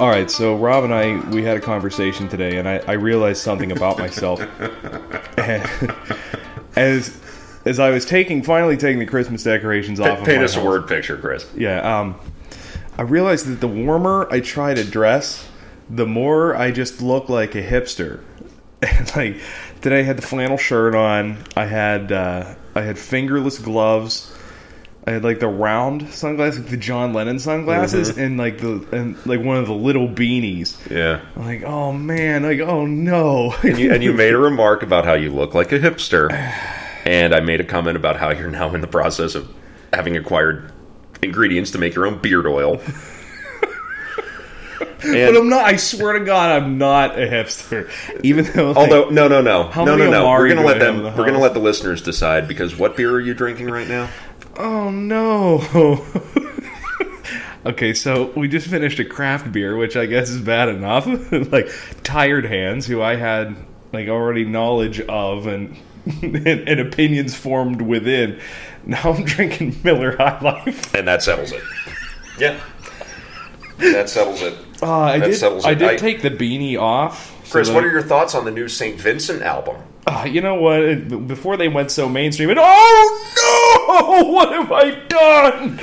All right, so Rob and I we had a conversation today, and I, I realized something about myself. as as I was taking finally taking the Christmas decorations off, of Paint my us a word picture, Chris. Yeah, um, I realized that the warmer I try to dress, the more I just look like a hipster. Like today, I had the flannel shirt on. I had uh, I had fingerless gloves. I had like the round sunglasses, like the John Lennon sunglasses, mm-hmm. and like the and like one of the little beanies. Yeah. I'm like, oh man, like oh no. And you, and you made a remark about how you look like a hipster, and I made a comment about how you're now in the process of having acquired ingredients to make your own beard oil. but I'm not. I swear to God, I'm not a hipster. Even though, like, although no no no How no no no we're gonna let them the we're gonna let the listeners decide because what beer are you drinking right now? Oh no. okay, so we just finished a craft beer, which I guess is bad enough. like Tired Hands, who I had like already knowledge of and, and and opinions formed within. Now I'm drinking Miller High Life. And that settles it. Yeah. That settles it. Uh, I That did. settles I it. did I- take the beanie off. so Chris, that- what are your thoughts on the new St. Vincent album? Uh, you know what? Before they went so mainstream, and oh no, what have I done?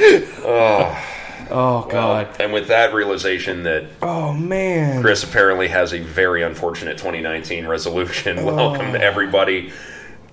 Oh, Oh God. And with that realization that Oh man. Chris apparently has a very unfortunate 2019 resolution. Welcome everybody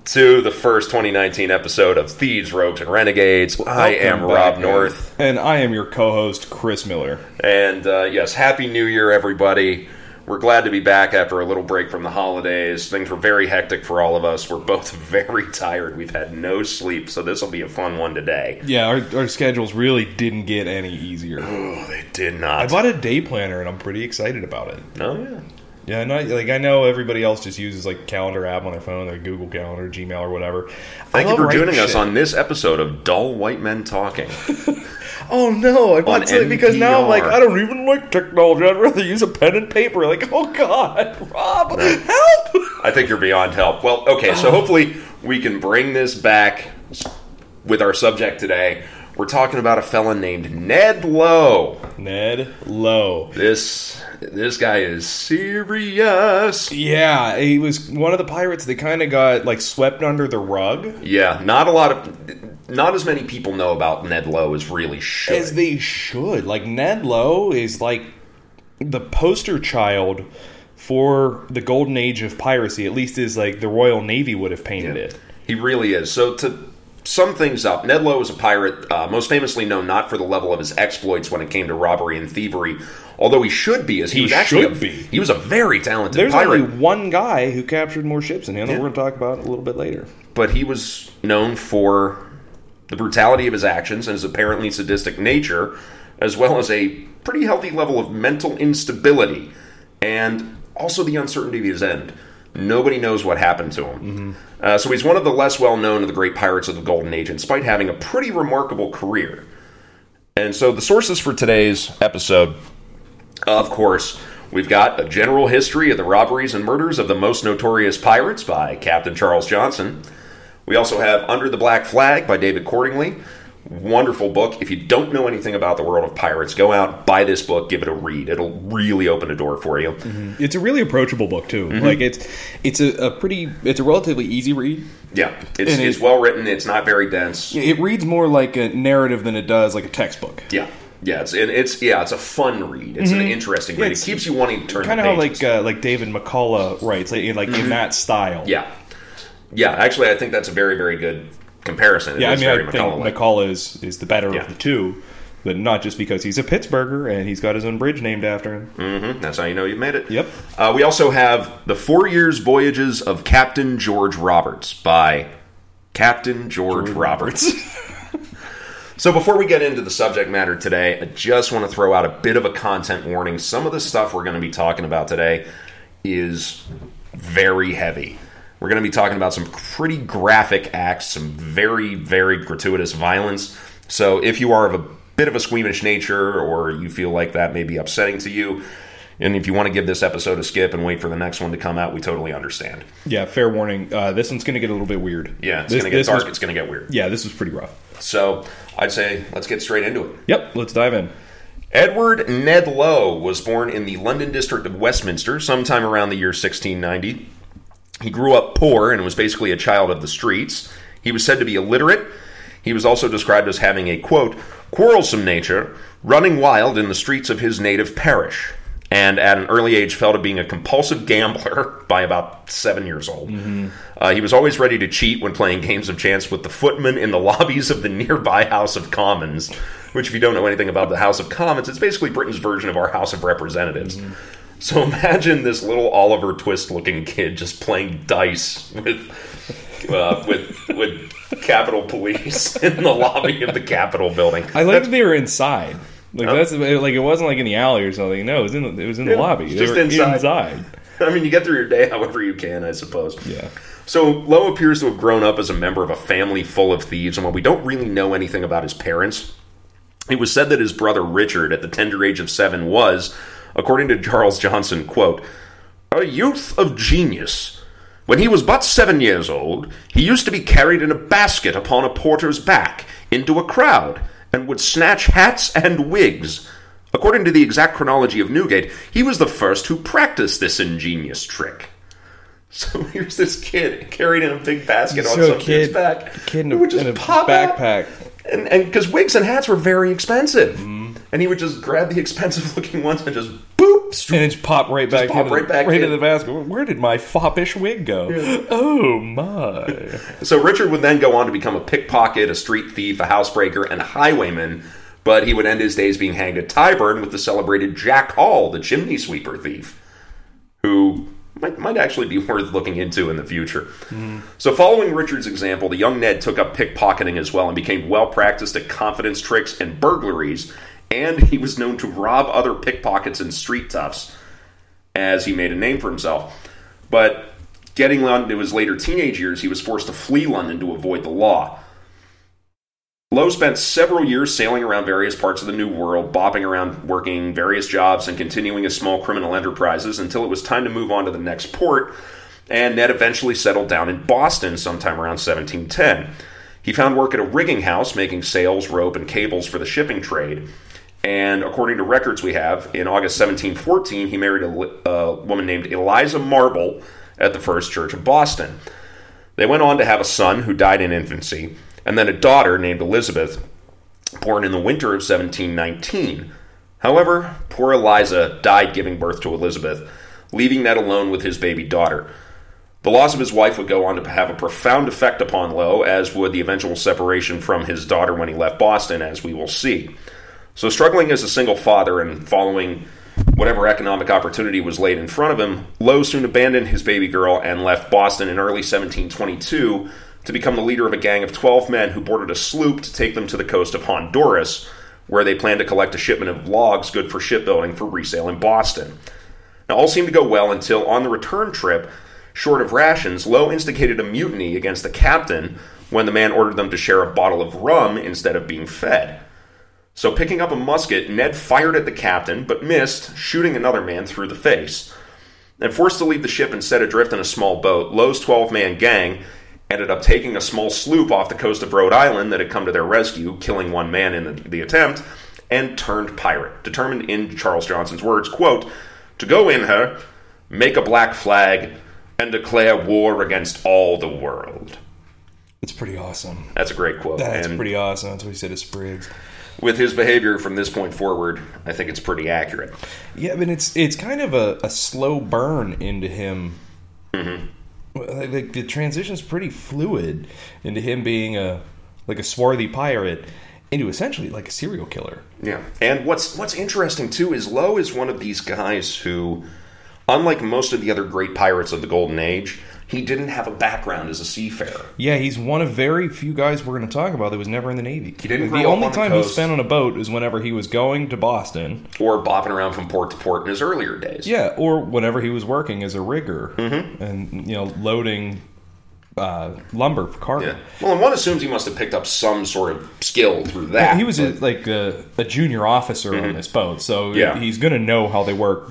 to the first 2019 episode of Thieves, Rogues, and Renegades. I am Welcome Rob North, And I am your co-host, Chris Miller. and uh, yes, Happy New Year, everybody. We're glad to be back after a little break from the holidays. Things were very hectic for all of us. We're both very tired. We've had no sleep, so this will be a fun one today. Yeah, our, our schedules really didn't get any easier. Oh, they did not. I bought a day planner and I'm pretty excited about it. oh, yeah. Yeah, and I like I know everybody else just uses like calendar app on their phone, their Google Calendar, Gmail, or whatever. Thank I you for joining us on this episode of Dull White Men Talking. Oh no, I bought because now I'm like I don't even like technology. I'd rather use a pen and paper. Like, oh god, Rob, help! I think you're beyond help. Well, okay, so oh. hopefully we can bring this back with our subject today. We're talking about a fella named Ned Lowe. Ned Lowe. This this guy is serious. Yeah, he was one of the pirates that kind of got like swept under the rug. Yeah, not a lot of not as many people know about Ned Lowe as really should. As they should. Like Ned Lowe is like the poster child for the golden age of piracy. At least is like the Royal Navy would have painted it. He really is. So to sum things up, Ned Lowe was a pirate, uh, most famously known not for the level of his exploits when it came to robbery and thievery, although he should be, as he, He was actually should a, be. he was a very talented There's pirate. only one guy who captured more ships than him that Yeah. we're going to talk about a little bit later. but he was known for the brutality of his actions and his apparently sadistic nature, as well as a pretty healthy level of mental instability, and also the uncertainty of his end. Nobody knows what happened to him. Uh, so he's one of the less well known of the great pirates of the Golden Age, despite having a pretty remarkable career. And so the sources for today's episode, of course, we've got a general history of the robberies and murders of the most notorious pirates by Captain Charles Johnson. We also have Under the Black Flag by David Cordingly. Wonderful book. If you don't know anything about the world of pirates, go out, buy this book, give it a read. It'll really open a door for you. It's a really approachable book too. Mm-hmm. Like it's it's a, a pretty it's a relatively easy read. Yeah, it's, And it- it's well written. It's not very dense. It reads more like a narrative than it does like a textbook. Yeah, yeah, it's and it's yeah, it's a fun read. It's an interesting read. It keeps you wanting to turn. Kind of how like uh, like David McCullough writes, like, in- like in that style. Mm-hmm. yeah, yeah. Actually, I think that's a very very good comparison. Yeah. I mean, I think. McCullough is is the better Yeah. of the two, but not just because he's a Pittsburgher and he's got his own bridge named after him. Mhm, That's how you know you've made it. Yep. Uh, we also have the Four Years Voyages of Captain George Roberts by Captain George, Roberts. so before we get into the subject matter today, I just want to throw out a bit of a content warning. Some of the stuff we're going to be talking about today is very heavy. We're going to be talking about some pretty graphic acts, some very, very gratuitous violence. So if you are of a bit of a squeamish nature or you feel like that may be upsetting to you, and if you want to give this episode a skip and wait for the next one to come out, we totally understand. Yeah. Fair warning. Uh, this one's going to get a little bit weird. Yeah, it's going to get dark. was- it's going to get weird. yeah. This is pretty rough. So I'd say let's get straight into it. Yep. Let's dive in. Edward Ned Lowe was born in the London district of Westminster sometime around the year 1690. He grew up poor and was basically a child of the streets. He was said to be illiterate. He was also described as having a, quote, quarrelsome nature, running wild in the streets of his native parish. And at an early age, fell to being a compulsive gambler by about seven years old. Uh, he was always ready to cheat when playing games of chance with the footmen in the lobbies of the nearby House of Commons. Which, if you don't know anything about the House of Commons, it's basically Britain's version of our House of Representatives. So imagine this little Oliver Twist-looking kid just playing dice with uh, with with Capitol Police in the lobby of the Capitol building. I like that they were inside. Like that's like it wasn't like in the alley or something. No, it was in the, it was in the lobby. Just inside. inside. I mean, you get through your day however you can, I suppose. Yeah. So Lowe appears to have grown up as a member of a family full of thieves, and while we don't really know anything about his parents, it was said that his brother Richard, at the tender age of seven, was, according to Charles Johnson, quote, a youth of genius. When he was but seven years old, he used to be carried in a basket upon a porter's back into a crowd, and would snatch hats and wigs. According to the exact chronology of Newgate, he was the first who practiced this ingenious trick. So here's this kid carried in a big basket on So some kid, kid's back. kid in a, in a backpack. and and because wigs and hats were very expensive, mm. And he would just grab the expensive looking ones and just boop. And it's pop right back, pop into, right back right in. into the basket. Where did my foppish wig go? Oh my! So Richard would then go on to become a pickpocket, a street thief, a housebreaker, and a highwayman. But he would end his days being hanged at Tyburn with the celebrated Jack Hall, the chimney sweeper thief, who might, might actually be worth looking into in the future. Mm-hmm. So, following Richard's example, the young Ned took up pickpocketing as well and became well practiced at confidence tricks and burglaries. And he was known to rob other pickpockets and street toughs as he made a name for himself. But getting on to his later teenage years, he was forced to flee London to avoid the law. Lowe spent several years sailing around various parts of the New World, bopping around working various jobs and continuing his small criminal enterprises until it was time to move on to the next port, and Ned eventually settled down in Boston sometime around 1710. He found work at a rigging house making sails, rope, and cables for the shipping trade. And according to records we have, in August 1714, he married a, a woman named Eliza Marble at the First Church of Boston. They went on to have a son who died in infancy, and then a daughter named Elizabeth, born in the winter of 1719. However, poor Eliza died giving birth to Elizabeth, leaving Ned alone with his baby daughter. The loss of his wife would go on to have a profound effect upon Lowe, as would the eventual separation from his daughter when he left Boston, as we will see. So, struggling as a single father and following whatever economic opportunity was laid in front of him, Lowe soon abandoned his baby girl and left Boston in early 1722 to become the leader of a gang of 12 men who boarded a sloop to take them to the coast of Honduras, where they planned to collect a shipment of logs good for shipbuilding for resale in Boston. Now, all seemed to go well until on the return trip, short of rations, Lowe instigated a mutiny against the captain when the man ordered them to share a bottle of rum instead of being fed. So, picking up a musket, Ned fired at the captain, but missed, shooting another man through the face. And forced to leave the ship and set adrift in a small boat, Lowe's 12 man gang ended up taking a small sloop off the coast of Rhode Island that had come to their rescue, killing one man in the, the attempt, and turned pirate, determined in Charles Johnson's words, quote, to go in her, make a black flag, and declare war against all the world. It's pretty awesome. That's a great quote. That's and pretty awesome. That's what he said to Spriggs. With his behavior from this point forward, I think it's pretty accurate. Yeah, but it's it's kind of a, a slow burn into him. Mm-hmm. Like the transition's pretty fluid into him being a like a swarthy pirate into essentially like a serial killer. Yeah. And what's what's interesting too is Lowe is one of these guys who, unlike most of the other great pirates of the Golden Age, he didn't have a background as a seafarer. Yeah, he's one of very few guys we're going to talk about that was never in the Navy. He didn't the only on the time he spent on a boat is whenever he was going to Boston. Or bopping around from port to port in his earlier days. Yeah, or whenever he was working as a rigger Mm-hmm. and you know loading uh, lumber for cargo. Yeah. Well, and one assumes he must have picked up some sort of skill through that. he was a, like a, a junior officer on this boat, so Mm-hmm. Yeah. he's going to know how they work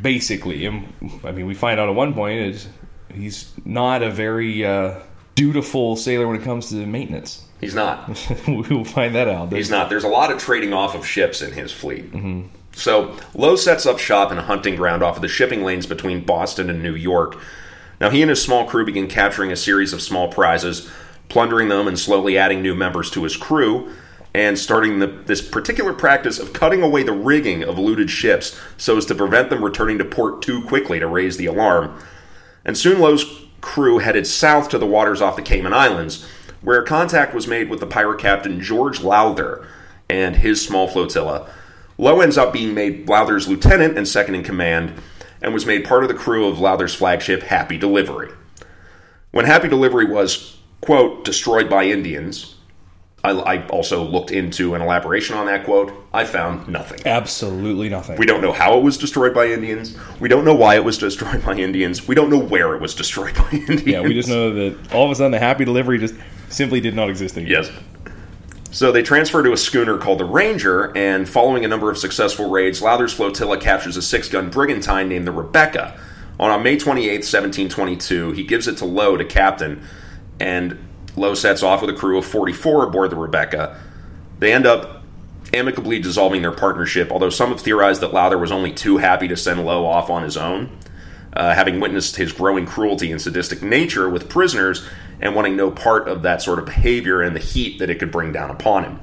basically. And I mean, we find out at one point is he's not a very uh, dutiful sailor when it comes to maintenance. He's not. we will find that out. He's not. There's a lot of trading off of ships in his fleet. So Lowe sets up shop in a hunting ground off of the shipping lanes between Boston and New York. Now he and his small crew begin capturing a series of small prizes, plundering them, and slowly adding new members to his crew, and starting the, this particular practice of cutting away the rigging of looted ships so as to prevent them returning to port too quickly to raise the alarm. And soon Lowe's crew headed south to the waters off the Cayman Islands, where contact was made with the pirate captain George Lowther and his small flotilla. Lowe ends up being made Lowther's lieutenant and second in command, and was made part of the crew of Lowther's flagship Happy Delivery. When Happy Delivery was, quote, destroyed by Indians, I, I also looked into an elaboration on that quote. I found nothing. Absolutely nothing. We don't know how it was destroyed by Indians. We don't know why it was destroyed by Indians. We don't know where it was destroyed by Indians. yeah, we just know that all of a sudden the happy delivery just simply did not exist anymore. Yes. So they transfer to a schooner called the Ranger, and following a number of successful raids, Lowther's flotilla captures a six gun brigantine named the Rebecca. On, May 28, 1722, he gives it to Lowe to captain, and Lowe sets off with a crew of 44 aboard the Rebecca. They end up amicably dissolving their partnership, although some have theorized that Lowther was only too happy to send Lowe off on his own, uh, having witnessed his growing cruelty and sadistic nature with prisoners and wanting no part of that sort of behavior and the heat that it could bring down upon him.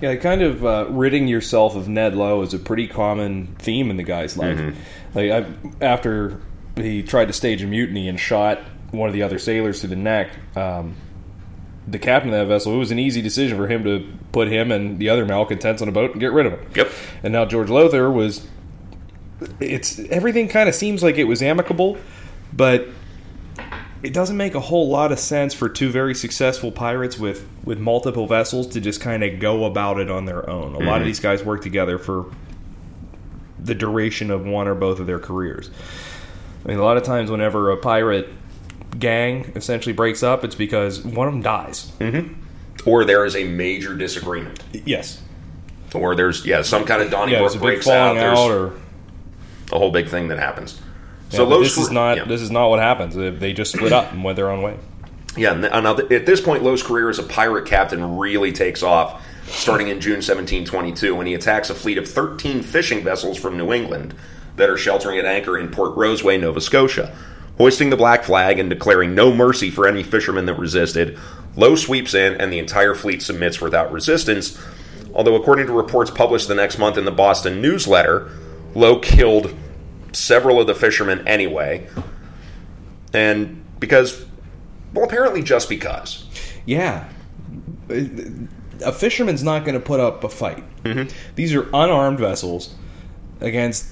Yeah, kind of uh, ridding yourself of Ned Lowe is a pretty common theme in the guy's life. Like I, after he tried to stage a mutiny and shot one of the other sailors through the neck, um, the captain of that vessel, it was an easy decision for him to put him and the other malcontents on a boat and get rid of him. Yep. And now George Lowther was. It's everything kind of seems like it was amicable, but it doesn't make a whole lot of sense for two very successful pirates with with multiple vessels to just kind of go about it on their own. A lot of these guys work together for the duration of one or both of their careers. I mean, a lot of times whenever a pirate gang essentially breaks up, it's because one of them dies. Mm-hmm. Or there is a major disagreement. Yes. Or there's, yeah, some kind of Yeah, Donnybrook there's breaks out. There's out, or a whole big thing that happens. so So Lowe's this is not yeah. this is not what happens. They- just split up and went their own way. Yeah, and now at this point, Lowe's career as a pirate captain really takes off, starting in June 1722 when he attacks a fleet of 13 fishing vessels from New England that are sheltering at anchor in Port Roseway, Nova Scotia. Hoisting the black flag and declaring no mercy for any fishermen that resisted, Low sweeps in and the entire fleet submits without resistance. Although, according to reports published the next month in the Boston Newsletter, Lowe killed several of the fishermen anyway. And because, well, apparently just because. Yeah. A fisherman's not going to put up a fight. Mm-hmm. These are unarmed vessels against.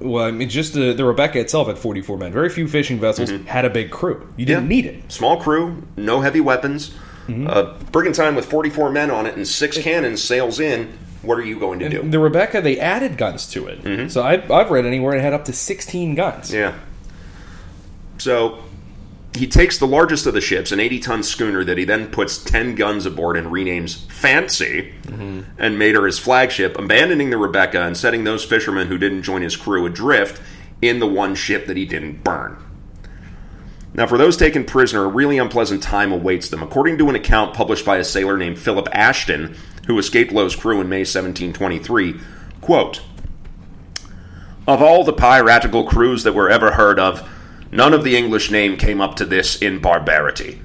Well, I mean, just the, the Rebecca itself had 44 men. Very few fishing vessels mm-hmm. had a big crew. You didn't Yeah. need it. Small crew, no heavy weapons. Mm-hmm. A brigantine with 44 men on it and six cannons sails in. What are you going to do? The Rebecca, they added guns to it. Mm-hmm. So I've, I've read anywhere it had up to 16 guns. Yeah. So he takes the largest of the ships, an 80 ton schooner that he then puts 10 guns aboard and renames Fancy, mm-hmm. and made her his flagship, abandoning the Rebecca and setting those fishermen who didn't join his crew adrift in the one ship that he didn't burn. Now, for those taken prisoner, a really unpleasant time awaits them. According to an account published by a sailor named Philip Ashton, who escaped Lowe's crew in May 1723, quote, of all the piratical crews that were ever heard of, none of the English name came up to this in barbarity.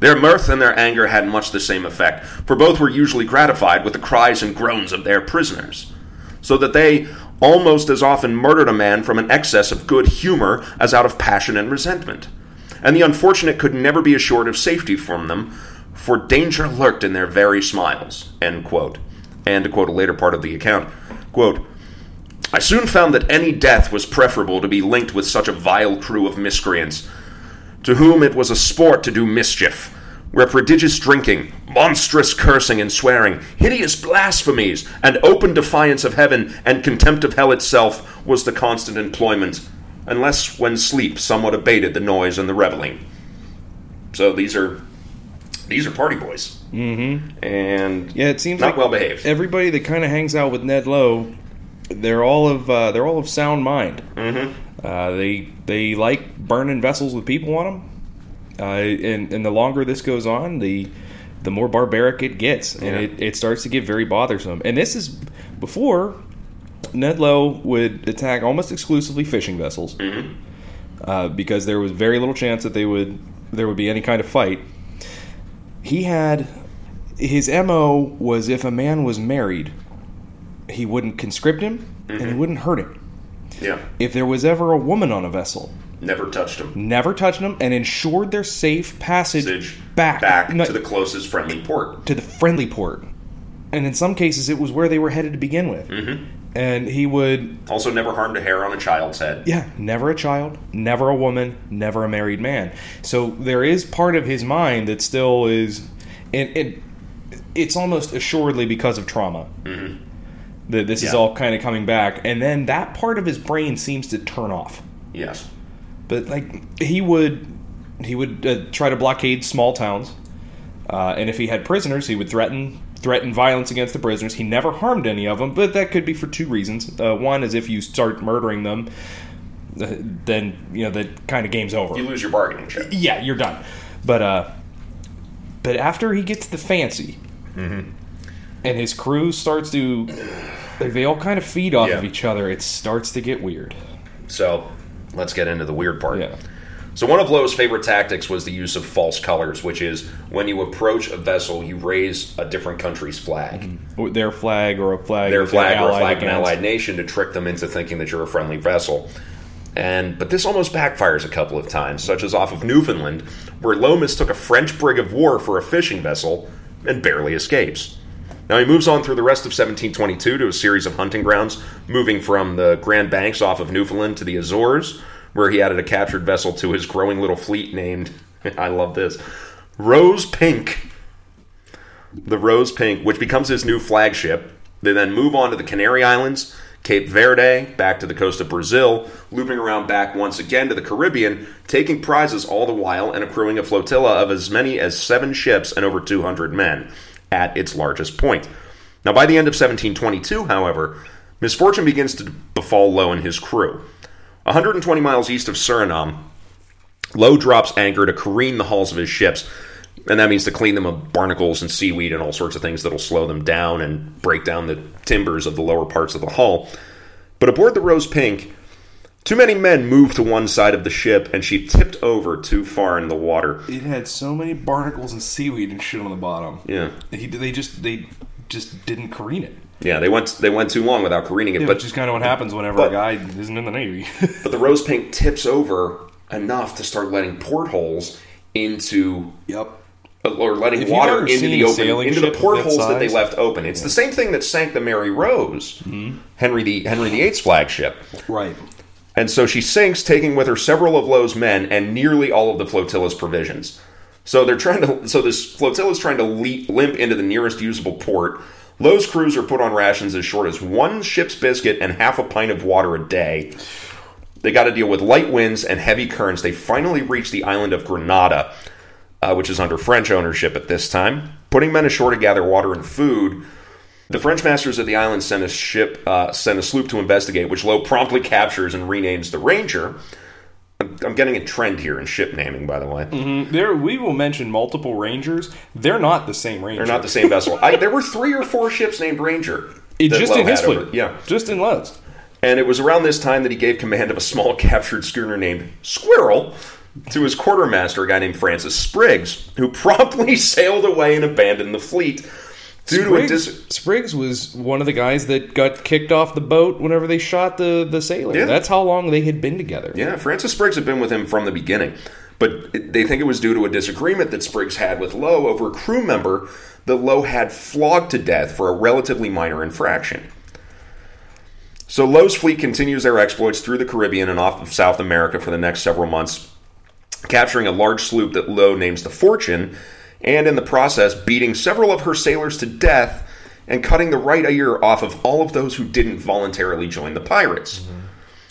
Their mirth and their anger had much the same effect, for both were usually gratified with the cries and groans of their prisoners, so that they almost as often murdered a man from an excess of good humor as out of passion and resentment. And the unfortunate could never be assured of safety from them, for danger lurked in their very smiles. And to quote a later part of the account, quote, I soon found that any death was preferable to be linked with such a vile crew of miscreants, to whom it was a sport to do mischief, where prodigious drinking, monstrous cursing and swearing, hideous blasphemies, and open defiance of heaven and contempt of hell itself was the constant employment, unless when sleep somewhat abated the noise and the reveling. So these are these are party boys, mm-hmm. and Yeah, it seems not like well behaved. everybody that kind of hangs out with Ned Lowe, they're all of uh, they're all of sound mind. Mm-hmm. Uh, they they like burning vessels with people on them, uh, and and the longer this goes on, the the more barbaric it gets, and Yeah. it, it starts to get very bothersome. And this is before Ned Lowe would attack almost exclusively fishing vessels uh, because there was very little chance that they would there would be any kind of fight. He had his mo was if a man was married, he wouldn't conscript him and he wouldn't hurt him. Yeah. If there was ever a woman on a vessel, Never touched him. never touched them and ensured their safe passage Passage back back no, to the closest friendly port. to the friendly port. And in some cases, it was where they were headed to begin with. Mm-hmm. And he would, Also, never harmed a hair on a child's head. yeah, never a child, never a woman, never a married man. So there is part of his mind that still is, and it, it's almost assuredly because of trauma that this is all kind of coming back. And then that part of his brain seems to turn off. Yes. but like he would he would uh, try to blockade small towns uh, and if he had prisoners he would threaten threaten violence against the prisoners he never harmed any of them but that could be for two reasons uh, one is if you start murdering them uh, then you know the kind of game's over You lose your bargaining chip. yeah you're done but uh but after he gets the fancy Mm-hmm. And his crew starts to like, they all kind of feed off Yeah. of each other it starts to get weird So, let's get into the weird part. yeah So, one of Lowe's favorite tactics was the use of false colors, which is when you approach a vessel, you raise a different country's flag. Mm-hmm. Or their flag or a flag Their flag or a flag of an allied nation to trick them into thinking that you're a friendly vessel. And but this almost backfires a couple of times, such as off of Newfoundland, where Lowe mistook a French brig of war for a fishing vessel and barely escapes. Now he moves on through the rest of 1722 to a series of hunting grounds, moving from the Grand Banks off of Newfoundland to the Azores, where he added a captured vessel to his growing little fleet named, I love this, Rose Pink. The Rose Pink, which becomes his new flagship. They then move on to the Canary Islands, Cape Verde, back to the coast of Brazil, looping around back once again to the Caribbean, taking prizes all the while and accruing a flotilla of as many as seven ships and over 200 men at its largest point. Now, by the end of 1722, however, misfortune begins to befall Lowe and his crew. 120 miles east of Suriname, Lowe drops anchor to careen the hulls of his ships, and that means to clean them of barnacles and seaweed and all sorts of things that'll slow them down and break down the timbers of the lower parts of the hull. But aboard the Rose Pink, too many men moved to one side of the ship, and she tipped over too far in the water. It had so many barnacles and seaweed and shit on the bottom. Yeah, He, they just they just didn't careen it. yeah, they went they went too long without careening it, Yeah, but which is kind of what happens whenever but- a guy isn't in the navy. but the Rose Pink tips over enough to start letting portholes into yep. Uh, or letting If water into the open into the portholes that that they left open. It's the same thing that sank the Mary Rose, mm-hmm. Henry the Henry VIII's flagship. Right. And so she sinks, taking with her several of Lowe's men and nearly all of the flotilla's provisions. So they're trying to. So this flotilla is trying to le- limp into the nearest usable port. Lowe's crews are put on rations as short as one ship's biscuit and half a pint of water a day. They got to deal with light winds and heavy currents. They finally reach the island of Grenada, uh, which is under French ownership at this time, putting men ashore to gather water and food. The French masters of the island sent a ship, uh, sent a sloop to investigate, which Lowe promptly captures and renames the Ranger. I'm, I'm getting a trend here in ship naming, by the way. There, we will mention multiple rangers. They're not the same ranger. They're not the same vessel. I, there were three or four ships named Ranger. It, just Lowe in his fleet. Yeah, Just in Lowe's. and it was around this time that he gave command of a small captured schooner named Squirrel to his quartermaster, a guy named Francis Spriggs, who promptly sailed away and abandoned the fleet due to dis- Spriggs, Spriggs was one of the guys that got kicked off the boat whenever they shot the, the sailor. Yeah. That's how long they had been together. Yeah, Francis Spriggs had been with him from the beginning, but they think it was due to a disagreement that Spriggs had with Lowe over a crew member that Lowe had flogged to death for a relatively minor infraction. So Lowe's fleet continues their exploits through the Caribbean and off of South America for the next several months, capturing a large sloop that Lowe names the Fortune, and in the process beating several of her sailors to death and cutting the right ear off of all of those who didn't voluntarily join the pirates. Mm-hmm.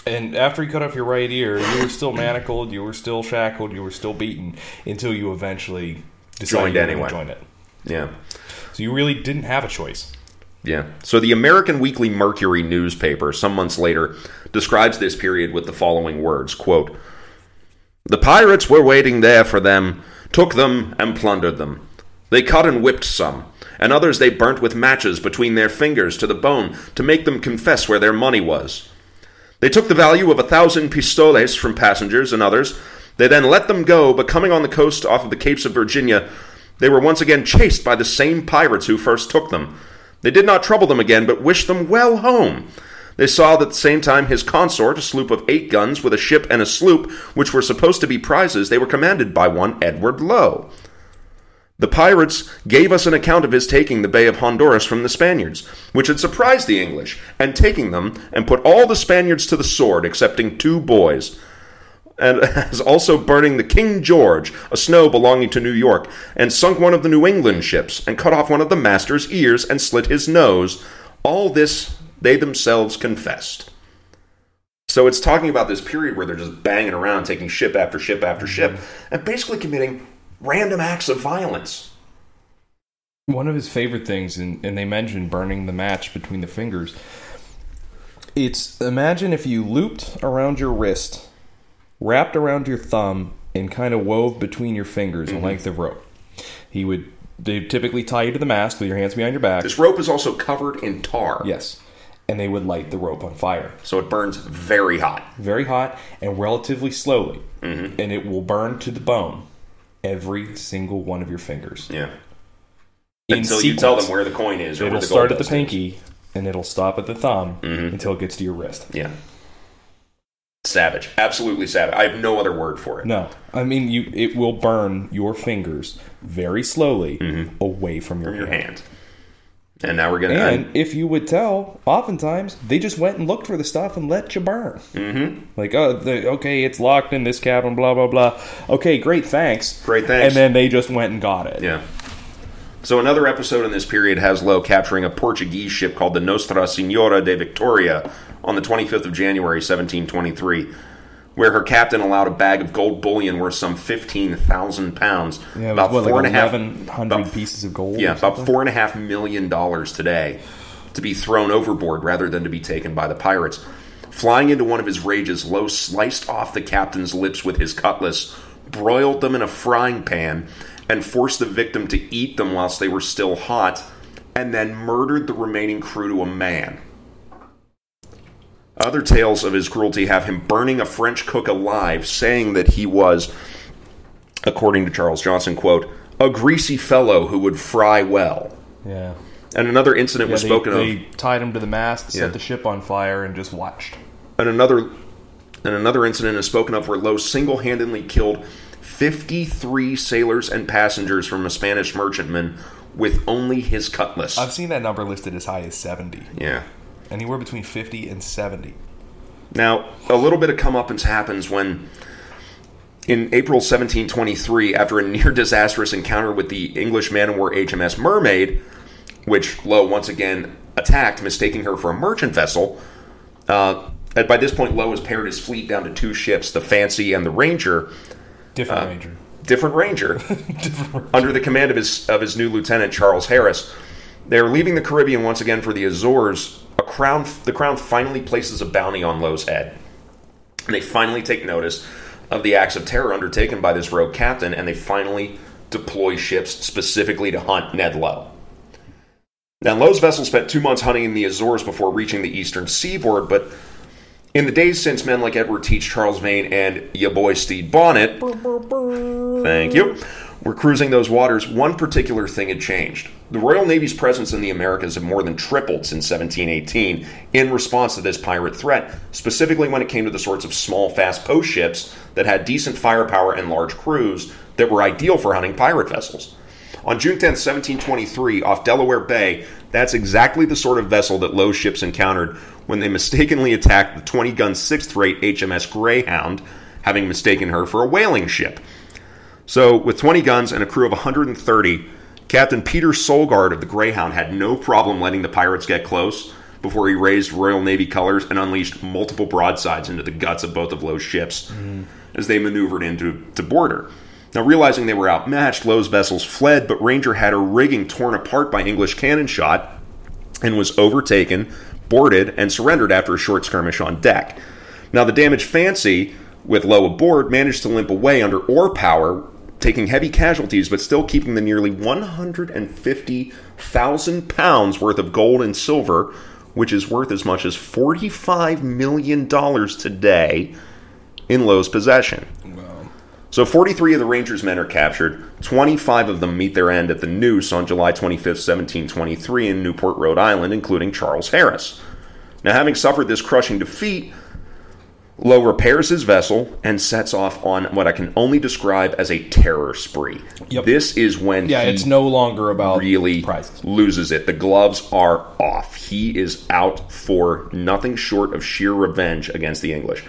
And after you cut off your right ear, you were still manacled, you were still shackled, you were still beaten until you eventually decided Joined you were gonna anyway. Join it. Yeah. So you really didn't have a choice. Yeah. So the American Weekly Mercury newspaper, some months later, describes this period with the following words quote, The pirates were waiting there for them, took them, and plundered them. They cut and whipped some, and others they burnt with matches between their fingers to the bone to make them confess where their money was. They took the value of a thousand pistoles from passengers and others. They then let them go, but coming on the coast off of the Capes of Virginia, they were once again chased by the same pirates who first took them. They did not trouble them again, but wished them well home. They saw that at the same time his consort, a sloop of eight guns with a ship and a sloop, which were supposed to be prizes, they were commanded by one Edward Lowe. The pirates gave us an account of his taking the Bay of Honduras from the Spaniards, which had surprised the English, and taking them, and put all the Spaniards to the sword, excepting two boys, and as also burning the King George, a snow belonging to New York, and sunk one of the New England ships, and cut off one of the master's ears, and slit his nose. All this they themselves confessed. So it's talking about this period where they're just banging around, taking ship after ship after mm-hmm. ship, and basically committing random acts of violence. One of his favorite things, and, and they mentioned burning the match between the fingers. It's imagine if you looped around your wrist, wrapped around your thumb, and kind of wove between your fingers a mm-hmm. length of rope. He would they typically tie you to the mast with your hands behind your back. This rope is also covered in tar, Yes. And they would light the rope on fire. so it burns very hot. Very hot and relatively slowly. Mm-hmm. And it will burn to the bone every single one of your fingers. Yeah. In Until you tell them where the coin is or It'll the start at the dust is. pinky and it'll stop at the thumb mm-hmm. until it gets to your wrist. Yeah. Savage. Absolutely savage. I have no other word for it. No, I mean you. It will burn your fingers very slowly mm-hmm. away from your, From your hand. hand. And now we're gonna. And if you would tell, oftentimes they just went and looked for the stuff and let you burn. Mm-hmm. Like, oh, the, okay, it's locked in this cabin, blah blah blah. Okay, great, thanks. Great, thanks. And then they just went and got it. Yeah. So another episode in this period has Lowe capturing a Portuguese ship called the Nostra Senhora de Victoria on the 25th of January, 1723, where her captain allowed a bag of gold bullion worth some 15,000 pounds, Yeah, about what, four like and a half, eleven hundred about- pieces of gold. yeah, about four and a half million dollars today, to be thrown overboard rather than to be taken by the pirates. Flying into one of his rages, Lowe sliced off the captain's lips with his cutlass, broiled them in a frying pan, and forced the victim to eat them whilst they were still hot, and then murdered the remaining crew to a man. Other tales of his cruelty have him burning a French cook alive, saying that he was, according to Charles Johnson, quote, a greasy fellow who would fry well. Yeah. And another incident Yeah, was they, spoken they of They tied him to the mast, Yeah. set the ship on fire, and just watched. and another and another incident is spoken of where Lowe single-handedly killed 53 sailors and passengers from a Spanish merchantman with only his cutlass. I've seen that number listed as high as seventy, yeah. Anywhere between fifty and seventy. Now, a little bit of comeuppance happens when, in April 1723, after a near disastrous encounter with the English man of war HMS Mermaid, which Lowe once again attacked, mistaking her for a merchant vessel. Uh, by this point, Lowe has pared his fleet down to two ships, the Fancy and the Ranger, Different ranger. different Ranger, under the command of his of his new lieutenant Charles Harris. They are leaving the Caribbean once again for the Azores. A crown, the crown finally places a bounty on Lowe's head, and they finally take notice of the acts of terror undertaken by this rogue captain, and they finally deploy ships specifically to hunt Ned Lowe. Now, Lowe's vessel spent two months hunting in the Azores before reaching the eastern seaboard, but in the days since men like Edward Teach, Charles Vane, and your boy Stede Bonnet, thank you, were cruising those waters, one particular thing had changed. The Royal Navy's presence in the Americas had more than tripled since 1718 in response to this pirate threat, specifically when it came to the sorts of small, fast post ships that had decent firepower and large crews that were ideal for hunting pirate vessels. On June 10, 1723, off Delaware Bay, that's exactly the sort of vessel that Lowe's ships encountered when they mistakenly attacked the 20 gun 6th rate HMS Greyhound, having mistaken her for a whaling ship. So, with 20 guns and a crew of 130, Captain Peter Solgard of the Greyhound had no problem letting the pirates get close before he raised Royal Navy colors and unleashed multiple broadsides into the guts of both of Lowe's ships mm-hmm. as they maneuvered into to board her. Now, realizing they were outmatched, Lowe's vessels fled, but Ranger had her rigging torn apart by English cannon shot and was overtaken, boarded, and surrendered after a short skirmish on deck. Now, the damaged Fancy, with Lowe aboard, managed to limp away under oar power taking heavy casualties, but still keeping the nearly 150,000 pounds worth of gold and silver, which is worth as much as $45 million today, in Lowe's possession. So 43 of the Rangers' men are captured. 25 of them meet their end at the Noose on July 25, 1723, in Newport, Rhode Island, including Charles Harris. Now, having suffered this crushing defeat, Lowe repairs his vessel and sets off on what I can only describe as a terror spree. Yep. This is when Yeah, he it's no longer about really prizes. loses it. The gloves are off. He is out for nothing short of sheer revenge against the English.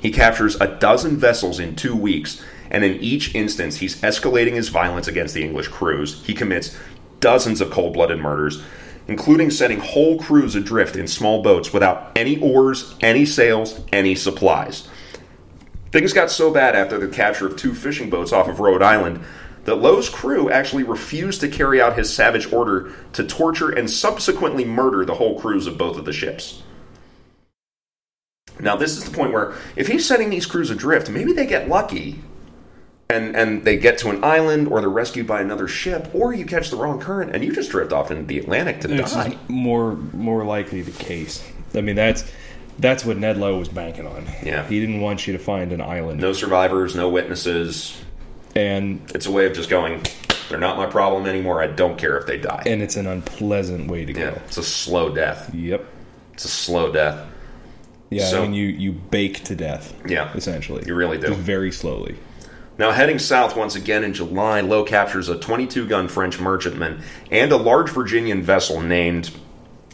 He captures a dozen vessels in two weeks, and in each instance, he's escalating his violence against the English crews. He commits dozens of cold blooded murders, including setting whole crews adrift in small boats without any oars, any sails, any supplies. Things got so bad after the capture of two fishing boats off of Rhode Island that Lowe's crew actually refused to carry out his savage order to torture and subsequently murder the whole crews of both of the ships. Now, this is the point where if he's setting these crews adrift, maybe they get lucky and, and they get to an island or they're rescued by another ship, or you catch the wrong current and you just drift off into the Atlantic to This die. more more likely the case. I mean, that's that's what Ned Lowe was banking on. Yeah. he didn't want you to find an island, No survivors, no witnesses. and It's a way of just going, they're not my problem anymore. I don't care if they die. and it's an unpleasant way to Yeah, go. it's a slow death. Yep. It's a slow death. Yeah, So- I mean, you you bake to death. Yeah. essentially, You really do. Just very slowly. Now, heading south once again in July, Lowe captures a 22 gun French merchantman and a large Virginian vessel named,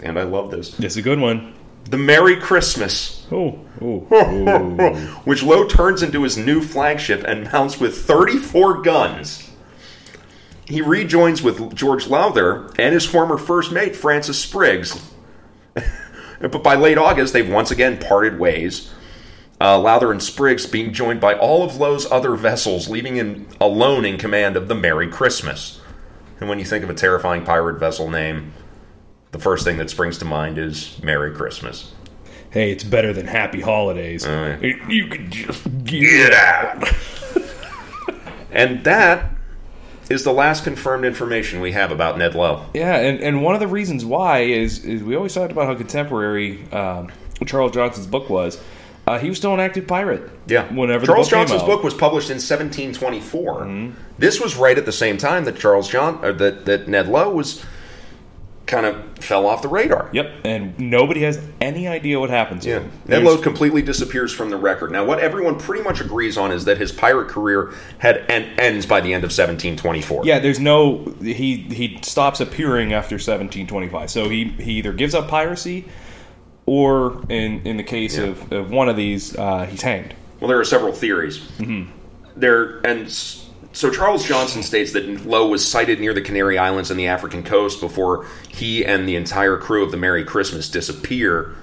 and I love this, It's a good one. the Merry Christmas, Oh, oh, oh. which Lowe turns into his new flagship and mounts with 34 guns. He rejoins with George Lowther and his former first mate, Francis Spriggs. but by late August, they've once again parted ways. Uh, Lowther and Spriggs being joined by all of Lowe's other vessels, leaving him alone in command of the Merry Christmas. And when you think of a terrifying pirate vessel name, the first thing that springs to mind is Merry Christmas. hey, it's better than Happy Holidays. yeah. You can just Get out! and that is the last confirmed information we have about Ned Lowe. Yeah, and, and one of the reasons why is, is we always talked about how contemporary um, Charles Johnson's book was. Uh, he was still an active pirate. Yeah. Whenever Charles the book Johnson's book was published in 1724. This was right at the same time that Charles John or that that Ned Lowe was kind of fell off the radar. Yep, and nobody has any idea what happens. Yeah. Ned Lowe completely disappears from the record. Now, what everyone pretty much agrees on is that his pirate career had en- ends by the end of 1724. Yeah, there's no he he stops appearing after 1725. So he he either gives up piracy, or in in the case Yeah. of, of one of these, uh, he's hanged. Well, there are several theories. There and so Charles Johnson states that Lowe was sighted near the Canary Islands and the African coast before he and the entire crew of the Merry Christmas disappear.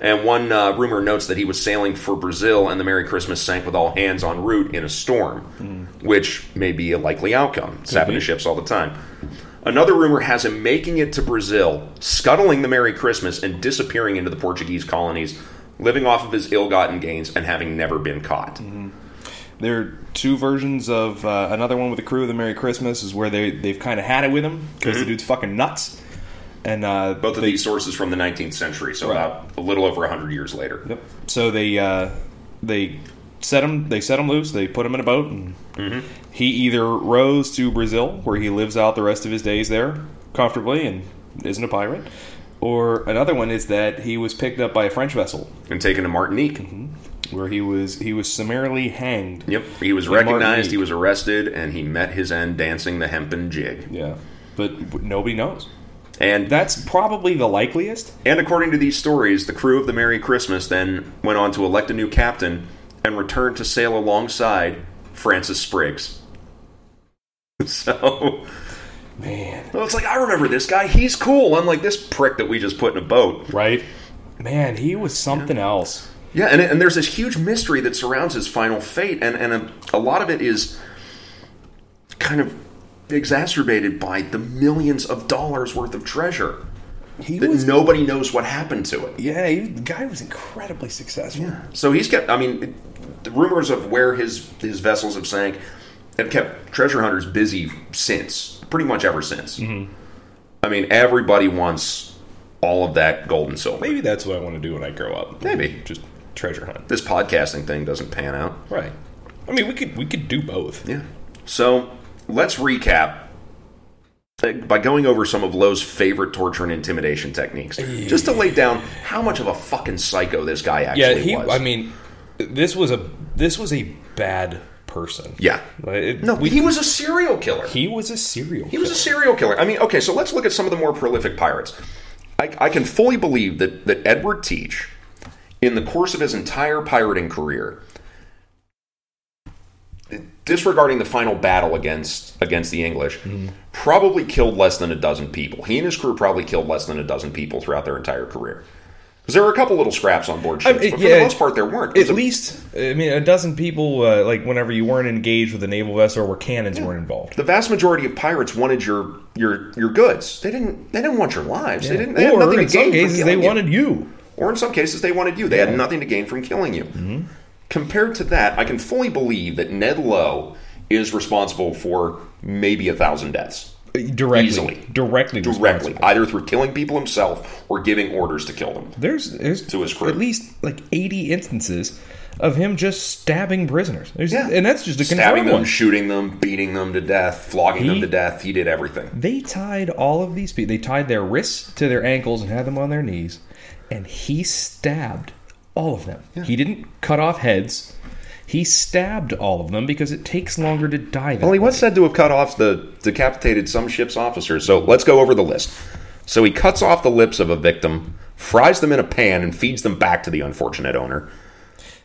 And one uh, rumor notes that he was sailing for Brazil and the Merry Christmas sank with all hands en route in a storm, which may be a likely outcome. It's happened to ships all the time. Another rumor has him making it to Brazil, scuttling the Merry Christmas, and disappearing into the Portuguese colonies, living off of his ill gotten gains and having never been caught. There are two versions of uh, another one with the crew of the Merry Christmas is where they they've kind of had it with him because the dude's fucking nuts. And uh, Both of they- these sources from the 19th century, so Right. about a little over 100 years later. Yep. So they uh, they set him they set him loose. They put him in a boat, and mm-hmm. he either rows to Brazil, where he lives out the rest of his days there comfortably and isn't a pirate, or another one is that he was picked up by a French vessel And taken to Martinique. Mm-hmm. where he was he was summarily hanged. Yep, he was recognized, Martinique. he was arrested, and he met his end dancing the hempen jig. Yeah, but nobody knows. And That's probably the likeliest. And according to these stories, the crew of the Merry Christmas then went on to elect a new captain and returned to sail alongside Francis Spriggs. So, Man, well, it's like, I remember this guy. He's cool, unlike this prick that we just put in a boat. right? Man, he was something else. Yeah, and, and there's this huge mystery that surrounds his final fate, and, and a, a lot of it is kind of exacerbated by the millions of dollars worth of treasure He that was nobody knows what happened to it. yeah, he, the guy was incredibly successful. Yeah. So he's kept. I mean, the rumors of where his his vessels have sank have kept treasure hunters busy since, pretty much ever since. Mm-hmm. I mean, everybody wants all of that gold and silver. Maybe that's what I want to do when I grow up. Maybe. just treasure hunt. This podcasting thing doesn't pan out. Right. I mean, we could we could do both. Yeah. So let's recap by going over some of Lowe's favorite torture and intimidation techniques, just to lay down how much of a fucking psycho this guy Yeah, actually he. was. I mean, this was a this was a bad person. yeah. It- No, we- he was a serial killer. he was a serial. He was a serial killer. I mean, okay, so let's look at some of the more prolific pirates. I, I can fully believe that, that Edward Teach, in the course of his entire pirating career, disregarding the final battle against against the English, probably killed less than a dozen people. He and his crew probably killed less than a dozen people throughout their entire career. Because there were a couple little scraps on board ships, mean, but for yeah, the most part, there weren't. At a- least, I mean, a dozen people. Uh, like whenever you weren't engaged with a naval vessel or where cannons weren't involved. the vast majority of pirates wanted your your your goods. They didn't they didn't want your lives. They didn't. They had or nothing to in some gain from cases, they killing you. wanted you. or in some cases they wanted you. They had nothing to gain from killing you. Mm-hmm. Compared to that, I can fully believe that Ned Lowe is responsible for maybe a thousand deaths Directly, Easily. directly, directly, either through killing people himself or giving orders to kill them. There's there's To his crew. at least like 80 instances of him just stabbing prisoners. There's, Yeah. and that's just a Stabbing them, one. shooting them, beating them to death, flogging them to death. He did everything. They tied all of these people. They tied their wrists to their ankles and had them on their knees, and he stabbed all of them. He didn't cut off heads. He stabbed all of them because it takes longer to die. Well, he way. was said to have cut off the decapitated some ship's officers. So let's go over the list. So he cuts off the lips of a victim, fries them in a pan, and feeds them back to the unfortunate owner.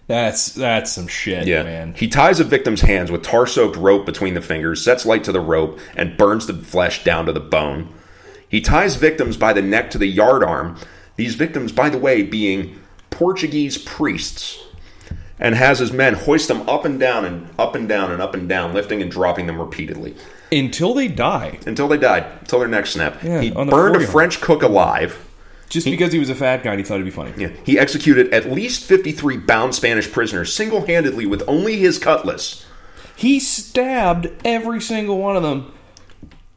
That's that's some shit, yeah. man. He ties a victim's hands with tar soaked rope between the fingers, sets light to the rope, and burns the flesh down to the bone. He ties victims by the neck to the yardarm, these victims, by the way, being Portuguese priests, and has his men hoist them up and down and up and down and up and down, lifting and dropping them repeatedly Until they die, until they died, until their necks snapped. Yeah, he burned a. French cook alive. just because he was a fat guy, and he thought it'd be funny. Yeah. He executed at least 53 bound Spanish prisoners single handedly with only his cutlass. He stabbed every single one of them,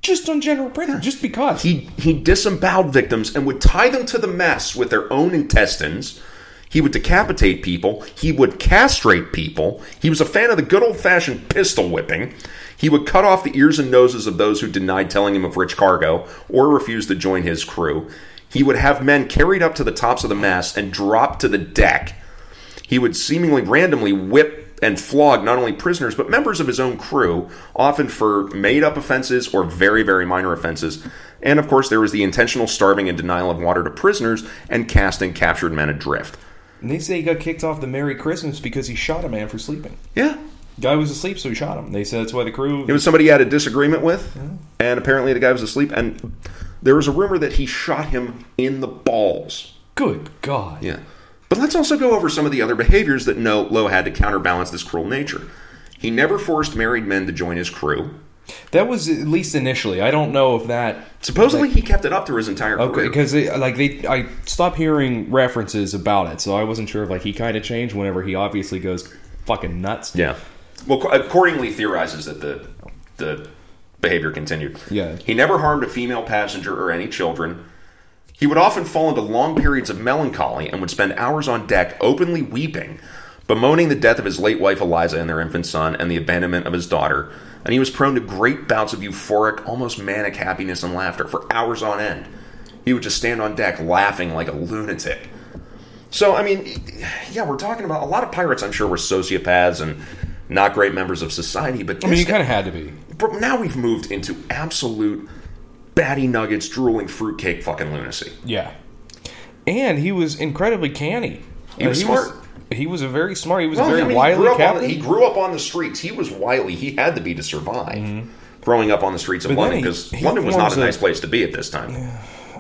just on general principle, just because. He, he disemboweled victims and would tie them to the mess with their own intestines. He would decapitate people. He would castrate people. He was a fan of the good old fashioned pistol whipping. He would cut off the ears and noses of those who denied telling him of rich cargo or refused to join his crew. He would have men carried up to the tops of the mast and dropped to the deck. He would seemingly randomly whip and flog not only prisoners but members of his own crew, often for made up offenses or very, very minor offenses. And of course, there was the intentional starving and denial of water to prisoners and casting captured men adrift. And they say he got kicked off the Merry Christmas because he shot a man for sleeping. Yeah. Guy was asleep, so he shot him. They said that's why the crew. It was somebody he had a disagreement with, and apparently the guy was asleep, and there was a rumor that he shot him in the balls. good God. Yeah. But let's also go over some of the other behaviors that No Lowe had to counterbalance this cruel nature. He never forced married men to join his crew. That was at least initially. I don't know if that. Supposedly, he kept it up through his entire Okay, career. because like they, I stopped hearing references about it, so I wasn't sure if like he kind of changed whenever he obviously goes fucking nuts. Yeah. Well, Cordingly, theorizes that the the behavior continued. Yeah. He never harmed a female passenger or any children. He would often fall into long periods of melancholy and would spend hours on deck openly weeping, bemoaning the death of his late wife Eliza and their infant son and the abandonment of his daughter. And he was prone to great bouts of euphoric, almost manic happiness and laughter for hours on end. He would just stand on deck laughing like a lunatic. So, I mean, yeah, we're talking about a lot of pirates, I'm sure, were sociopaths and not great members of society, but I mean, you kind of had to be. but now we've moved into absolute batty nuggets, drooling fruitcake fucking lunacy. Yeah. And he was incredibly canny. He was uh, smart. He was a very smart. He was Well, a very I mean, he, wily on captain. the, he grew up on the streets. He was wily. He had to be to survive. Growing up on the streets of Mm-hmm. But London, because London was not a a- nice place to be at this time.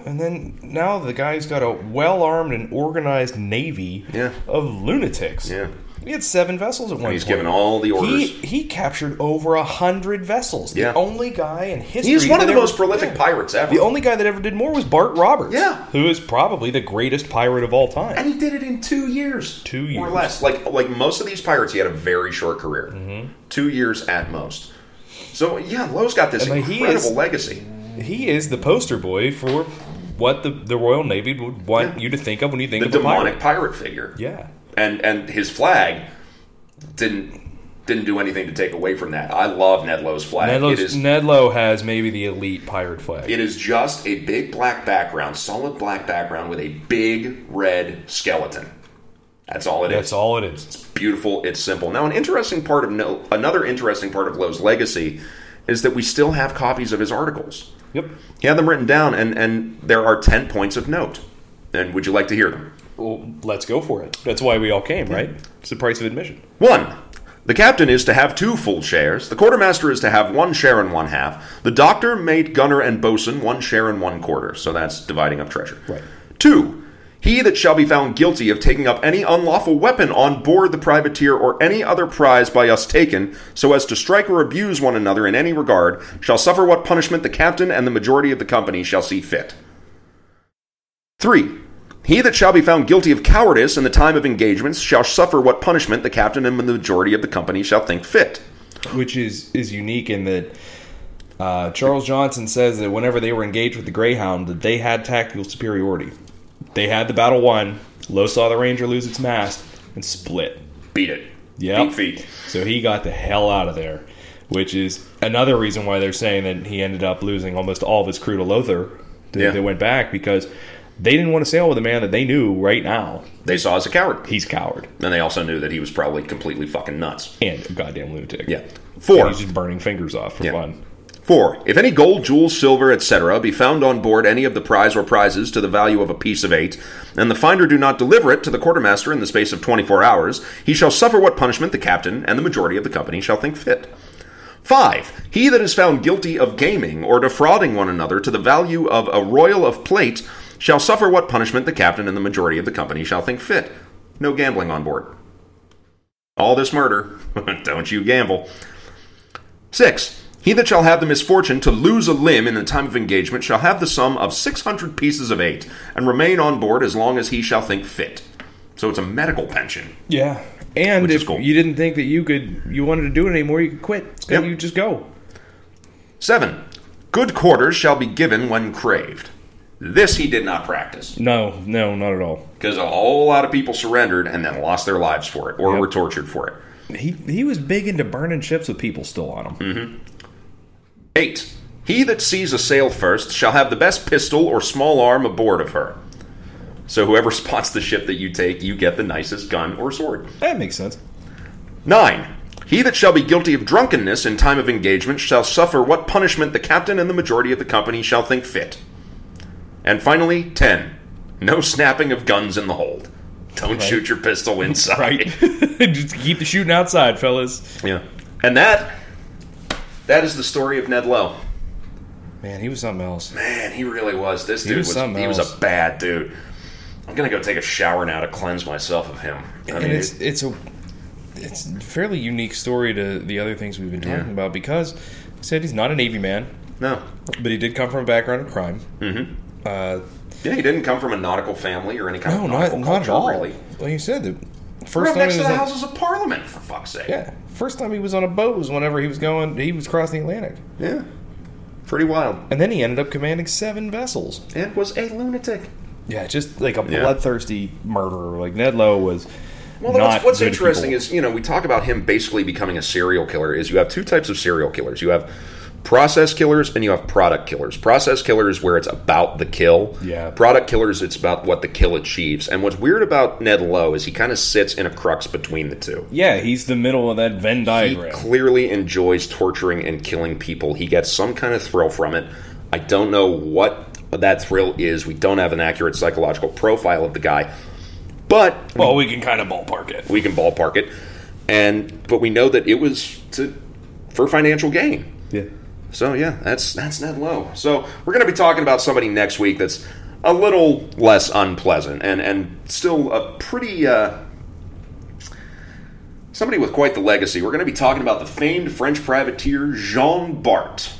and then now the guy's got a well armed and organized navy Yeah. of lunatics. Yeah. He had seven vessels at one He's point. given all the orders. He he captured over a hundred vessels. Yeah. The only guy in history. He's one of the ever- most prolific yeah. pirates ever. The only guy that ever did more was Bart Roberts. Yeah. who is probably the greatest pirate of all time. and he did it in two years, Two years or less. Like like most of these pirates, he had a very short career, Mm-hmm. two years at most. So yeah, Lowe's got this like, he incredible is- legacy. He is the poster boy for what the, the Royal Navy would want Yeah. you to think of when you think The of a demonic pirate. pirate figure. Yeah. And and his flag didn't didn't do anything to take away from that. I love Ned Lowe's flag. Ned, Lowe's, it is Ned Lowe has maybe the elite pirate flag. it is just a big black background, solid black background with a big red skeleton. That's all it is. That's all it is. it is. beautiful. It's simple. Now, an interesting part of no, another interesting part of Lowe's legacy is that we still have copies of his articles. Yep. He had them written down, and and there are ten points of note. And would you like to hear them? Well, let's go for it. That's why we all came, right? It's the price of admission. One. The captain is to have two full shares. The quartermaster is to have one share and one half. The doctor, mate, gunner, and boatswain one share and one quarter. So that's dividing up treasure. Right. Two. He that shall be found guilty of taking up any unlawful weapon on board the privateer or any other prize by us taken, so as to strike or abuse one another in any regard, shall suffer what punishment the captain and the majority of the company shall see fit. 3. He that shall be found guilty of cowardice in the time of engagements shall suffer what punishment the captain and the majority of the company shall think fit. Which is, is unique in that uh, Charles Johnson says that whenever they were engaged with the Greyhound, that they had tactical superiority. They had the battle won. Lowe saw the Ranger lose its mast and split. Beat it. Beat feet. So he got the hell out of there, which is another reason why they're saying that he ended up losing almost all of his crew to Lowther. They, Yeah. they went back because they didn't want to sail with a man that they knew right now They saw as a coward. he's a coward And they also knew that he was probably completely fucking nuts. and a goddamn lunatic. Yeah. And Four. he's just burning fingers off for Yeah. fun. 4. If any gold, jewels, silver, etc., be found on board any of the prize or prizes to the value of a piece of eight, and the finder do not deliver it to the quartermaster in the space of 24 hours, he shall suffer what punishment the captain and the majority of the company shall think fit. 5. He that is found guilty of gaming or defrauding one another to the value of a royal of plate shall suffer what punishment the captain and the majority of the company shall think fit. No gambling on board. All this murder, don't you gamble. 6. He that shall have the misfortune to lose a limb in the time of engagement shall have the sum of 600 pieces of eight, and remain on board as long as he shall think fit. So it's a medical pension. Yeah. And if cool. you didn't think that you could, you wanted to do it anymore, you could quit. Yep. You just go. 7. Good quarters shall be given when craved. This he did not practice, No, no, not at all. because a whole lot of people surrendered and then lost their lives for it, or Yep. were tortured for it. He he was big into burning ships with people still on them. Mm-hmm. 8. He that sees a sail first shall have the best pistol or small arm aboard of her. So whoever spots the ship that you take, you get the nicest gun or sword. That makes sense. 9. He that shall be guilty of drunkenness in time of engagement shall suffer what punishment the captain and the majority of the company shall think fit. And finally, 10. No snapping of guns in the hold. Don't shoot your pistol inside. Right. just keep the shooting outside, fellas. Yeah. And that that is the story of Ned Lowe. Man, he was something else. Man, he really was. This dude was was, he was a bad dude. I'm gonna go take a shower now to cleanse myself of him. I and mean, it's it- it's a it's a fairly unique story to the other things we've been talking Yeah. about because he said he's not a Navy man, no. but he did come from a background of crime. Mm-hmm. Uh, Yeah, he didn't come from a nautical family or any kind no, of not nautical not at all. really. Like you said, the first up time next he to the on, Houses of Parliament, for fuck's sake. yeah, first time he was on a boat was whenever he was going. He was crossing the Atlantic, Yeah. Pretty wild. and then he ended up commanding seven vessels. And was a lunatic. Yeah, just like a Yeah. bloodthirsty murderer. Like Ned Lowe was. Well, what's, what's interesting people. is, you know, we talk about him basically becoming a serial killer. Is you have two types of serial killers. You have process killers and you have product killers. Process killers where it's about the kill. Yeah. Product killers, it's about what the kill achieves. And what's weird about Ned Lowe is he kind of sits in a crux between the two. yeah, he's the middle of that Venn diagram. He clearly enjoys torturing and killing people. He gets some kind of thrill from it. I don't know what that thrill is. We don't have an accurate psychological profile of the guy. But well, we can kind of ballpark it. we can ballpark it. And but we know that it was to for financial gain. Yeah. So yeah, that's that's Ned Lowe. So we're going to be talking about somebody next week that's a little less unpleasant and and still a pretty uh, somebody with quite the legacy. We're going to be talking about the famed French privateer Jean Bart.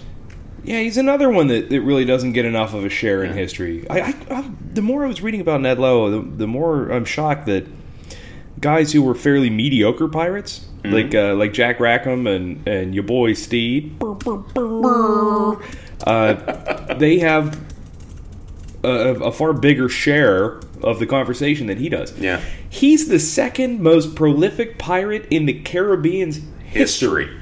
Yeah, he's another one that, that really doesn't get enough of a share in history. I, I, I, the more I was reading about Ned Lowe, the, the more I'm shocked that guys who were fairly mediocre pirates like uh, like Jack Rackham and and your boy Stede. Uh, they have a, a far bigger share of the conversation than he does. Yeah. he's the second most prolific pirate in the Caribbean's history, History.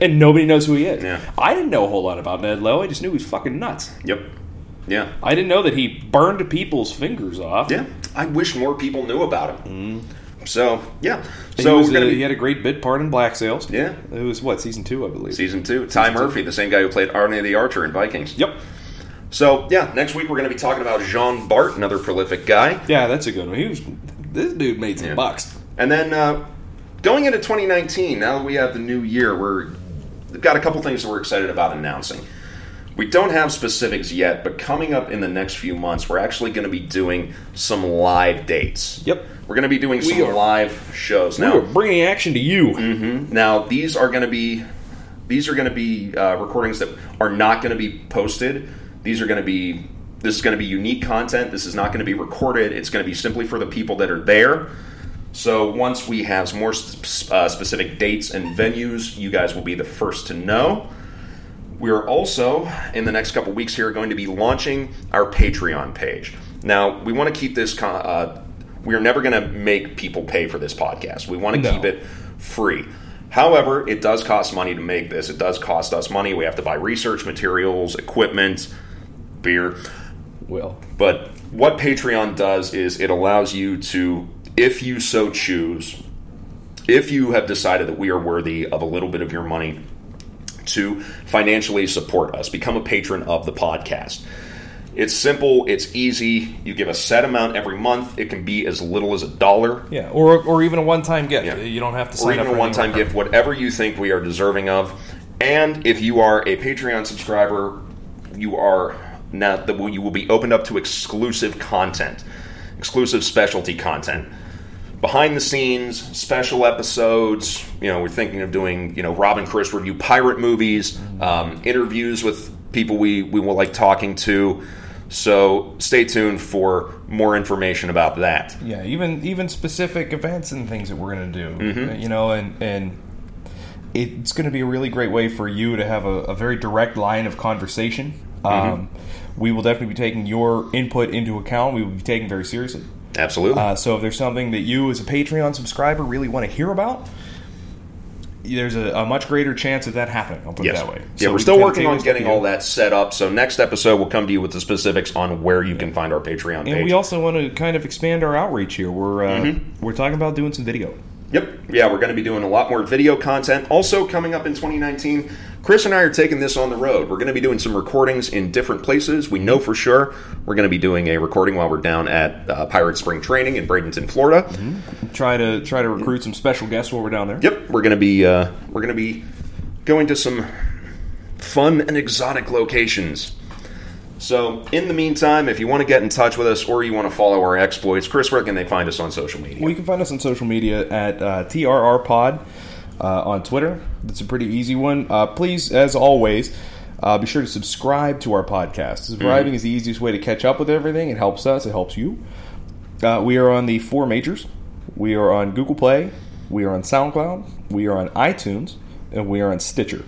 and nobody knows who he is. Yeah. I didn't know a whole lot about Ned Lowe. I just knew he was fucking nuts. Yep. Yeah. I didn't know that he burned people's fingers off. Yeah. I wish more people knew about him. So yeah. He, So gonna a- be he had a great bit part in Black Sails. Yeah. It was what season two, I believe. season two. Tadhg Murphy, the same guy who played Arne the Archer in Vikings. Yep. So yeah, next week we're going to be talking about Jean Bart, another prolific guy, Yeah, that's a good one. He was. This dude made some Yeah. bucks. and then uh, going into 2019. Now that we have the new year, we're we've got a couple things that we're excited about announcing. We don't have specifics yet, but coming up in the next few months, we're actually going to be doing some live dates. Yep. We're going to be doing some are- live shows now. We're bringing action to you. Now these are going to be these are going to be uh, recordings that are not going to be posted. These are going to be this is going to be unique content. This is not going to be recorded. It's going to be simply for the people that are there. So once we have more s- uh, specific dates and venues, you guys will be the first to know. We are also in the next couple weeks here going to be launching our Patreon page. Now we want to keep this, uh, we're never going to make people pay for this podcast. We want to No. keep it free. However, it does cost money to make this. It does cost us money. We have to buy research materials, equipment, beer. Well, But what Patreon does is it allows you to, if you so choose, if you have decided that we are worthy of a little bit of your money, to financially support us, become a patron of the podcast. It's simple, it's easy. You give a set amount every month. It can be as little as a dollar. yeah, or or even a one-time gift. Yeah. You don't have to or sign even up a one-time gift, whatever you think we are deserving of. And if you are a Patreon subscriber, you are now that you will be opened up to exclusive content, exclusive specialty content, behind the scenes, special episodes. You know, we're thinking of doing you know Rob and Chris review pirate movies, um, interviews with people we we will like talking to. So stay tuned for more information about that. Yeah, even even specific events and things that we're going to do. Mm-hmm. You know, and and it's going to be a really great way for you to have a, a very direct line of conversation. Mm-hmm. Um, we will definitely be taking your input into account. We will be taking very seriously. Absolutely. Uh, so if there's something that you, as a Patreon subscriber, really want to hear about, there's a, a much greater chance of that happening. I'll put Yes. it that way. Yeah, we're still working on getting all that set up. So next episode we'll come to you with the specifics on where you can find our Patreon And page. we also want to kind of expand our outreach here. We're uh, Mm-hmm. we're talking about doing some video. yep. Yeah, we're going to be doing a lot more video content. Also coming up in 2019, Chris and I are taking this on the road. We're going to be doing some recordings in different places. We know for sure we're going to be doing a recording while we're down at uh, Pirate Spring Training in Bradenton, Florida. Try to try to recruit some special guests while we're down there. Yep, we're going to be uh, we're going to be going to some fun and exotic locations. So, in the meantime, if you want to get in touch with us or you want to follow our exploits, Chris, where can they find us on social media? Well, you can find us on social media at uh, TRR Pod uh, on Twitter. That's a pretty easy one. Uh, please, as always, uh, be sure to subscribe to our podcast. Subscribing is the easiest way to catch up with everything. It helps us. It helps you. Uh, we are on the four majors. We are on Google Play. We are on SoundCloud. We are on iTunes, and we are on Stitcher.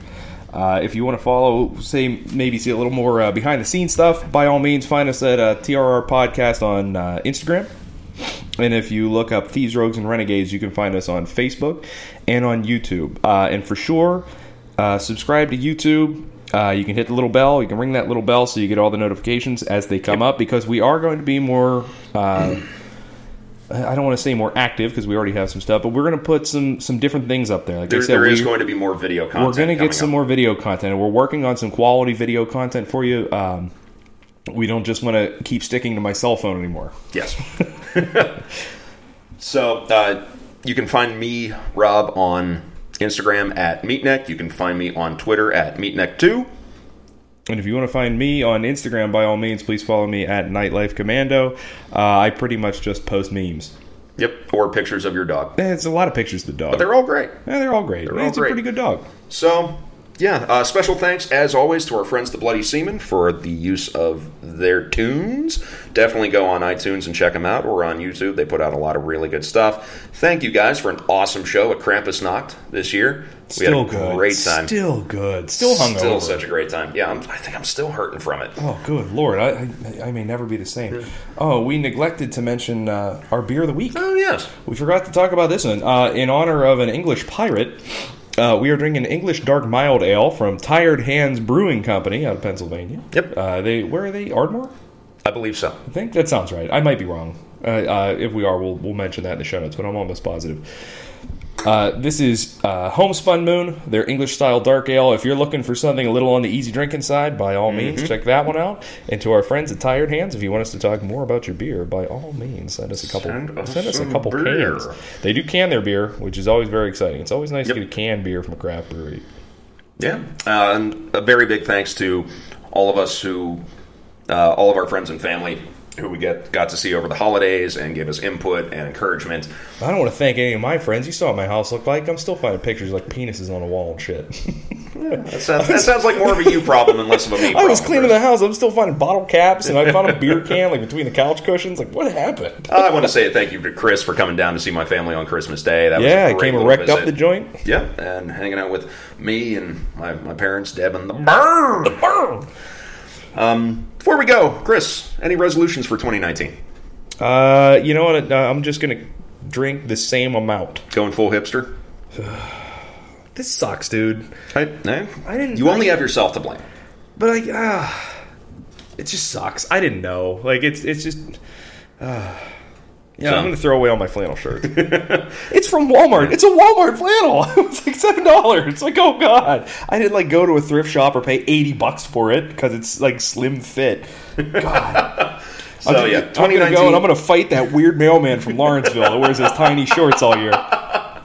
Uh, if you want to follow, say maybe see a little more uh, behind the scenes stuff, by all means, find us at uh, TRR Podcast on uh, Instagram. And if you look up Thieves, Rogues, and Renegades, you can find us on Facebook and on YouTube. Uh, and for sure, uh, subscribe to YouTube. Uh, you can hit the little bell. You can ring that little bell so you get all the notifications as they come up because we are going to be more. Uh, I don't want to say more active because we already have some stuff, but we're going to put some some different things up there. Like there, I said, there is we- going to be more video content. we're going to get some up. more video content, and we're working on some quality video content for you. Um, we don't just want to keep sticking to my cell phone anymore. Yes. so uh, you can find me, Rob, on Instagram at Meatneck. You can find me on Twitter at Meatneck2. And if you want to find me on Instagram, by all means, please follow me at Nightlife Commando. Uh, I pretty much just post memes. Yep. Or pictures of your dog. It's a lot of pictures of the dog. But they're all great. yeah, they're all great. all it's great. a pretty good dog. So yeah, uh, special thanks as always to our friends the Bloody Seamen for the use of their tunes. Definitely go on iTunes and check them out, or on YouTube. They put out a lot of really good stuff. Thank you guys for an awesome show at Krampus Nacht this year. We Still had a good. great time. Still good. Still hungover. Still such a great time. Yeah, I'm, I think I'm still hurting from it. Oh, good lord! I, I, I may never be the same. Oh, we neglected to mention uh, our beer of the week. Oh yes, We forgot to talk about this one. Uh, in honor of an English pirate, uh, we are drinking English Dark Mild Ale from Tired Hands Brewing Company out of Pennsylvania. Yep. Uh, they where are they? Ardmore. I believe so. I think that sounds right. I might be wrong. Uh, uh, if we are, we'll, we'll mention that in the show notes, but I'm almost positive. Uh, this is uh, Homespun Moon, their English style dark ale. If you're looking for something a little on the easy drinking side, by all means, check that one out. And to our friends at Tired Hands, if you want us to talk more about your beer, by all means, send us a couple. Send us send us a couple beer. cans. They do can their beer, which is always very exciting. It's always nice Yep. to get a canned beer from a craft brewery. Yeah, uh, and a very big thanks to all of us who, uh, all of our friends and family who we get got to see over the holidays and gave us input and encouragement. I don't want to thank any of my friends. You saw what my house looked like. I'm still finding pictures like penises on a wall and shit. That sounds, that sounds like more of a you problem and less of a me I was cleaning the house. I'm still finding bottle caps, and I found a beer can like between the couch cushions. Like, what happened? I want to say thank you to Chris for coming down to see my family on Christmas Day. That was Yeah, a I great came and wrecked up the joint. Yeah, and hanging out with me and my, my parents, Deb and the bird. Um, before we go, Chris, any resolutions for 2019? Uh, you know what? Uh, I'm just gonna drink the same amount. Going full hipster? This sucks, dude. Hey, no? I didn't- You only I- have yourself to blame. But I, ah, it just sucks. I didn't know. Like it's it's just. Uh, yeah, So- I'm gonna throw away all my flannel shirts. it's from Walmart. It's a Walmart flannel. It was like seven dollars. It's like, oh god, I didn't like go to a thrift shop or pay eighty bucks for it because it's like slim fit. God. So, I'm, yeah, I'm gonna go and I'm gonna fight that weird mailman from Lawrenceville that wears his tiny shorts all year,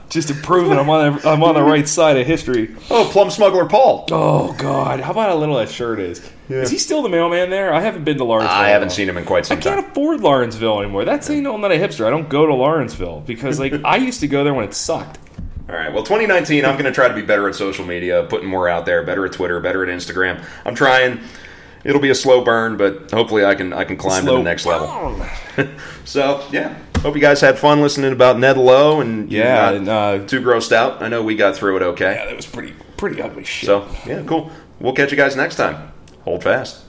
just to prove that I'm on the, I'm on the right side of history. Oh, Plum Smuggler Paul. Oh God, how about how little that shirt is? Is he still the mailman there? I haven't been to Lawrenceville. I haven't seen him in quite some I some can't time. afford Lawrenceville anymore. That's how you know I'm not a hipster. I don't go to Lawrenceville because like I used to go there when it sucked. All right. Well, 2019, I'm going to try to be better at social media, putting more out there, better at Twitter, better at Instagram. I'm trying. It'll be a slow burn, but hopefully I can I can climb to the next level. So yeah, hope you guys had fun listening about Ned Lowe and Yeah, and, uh, too grossed out. I know we got through it okay. Yeah, that was pretty pretty ugly shit. So yeah, cool. We'll catch you guys next time. Hold fast.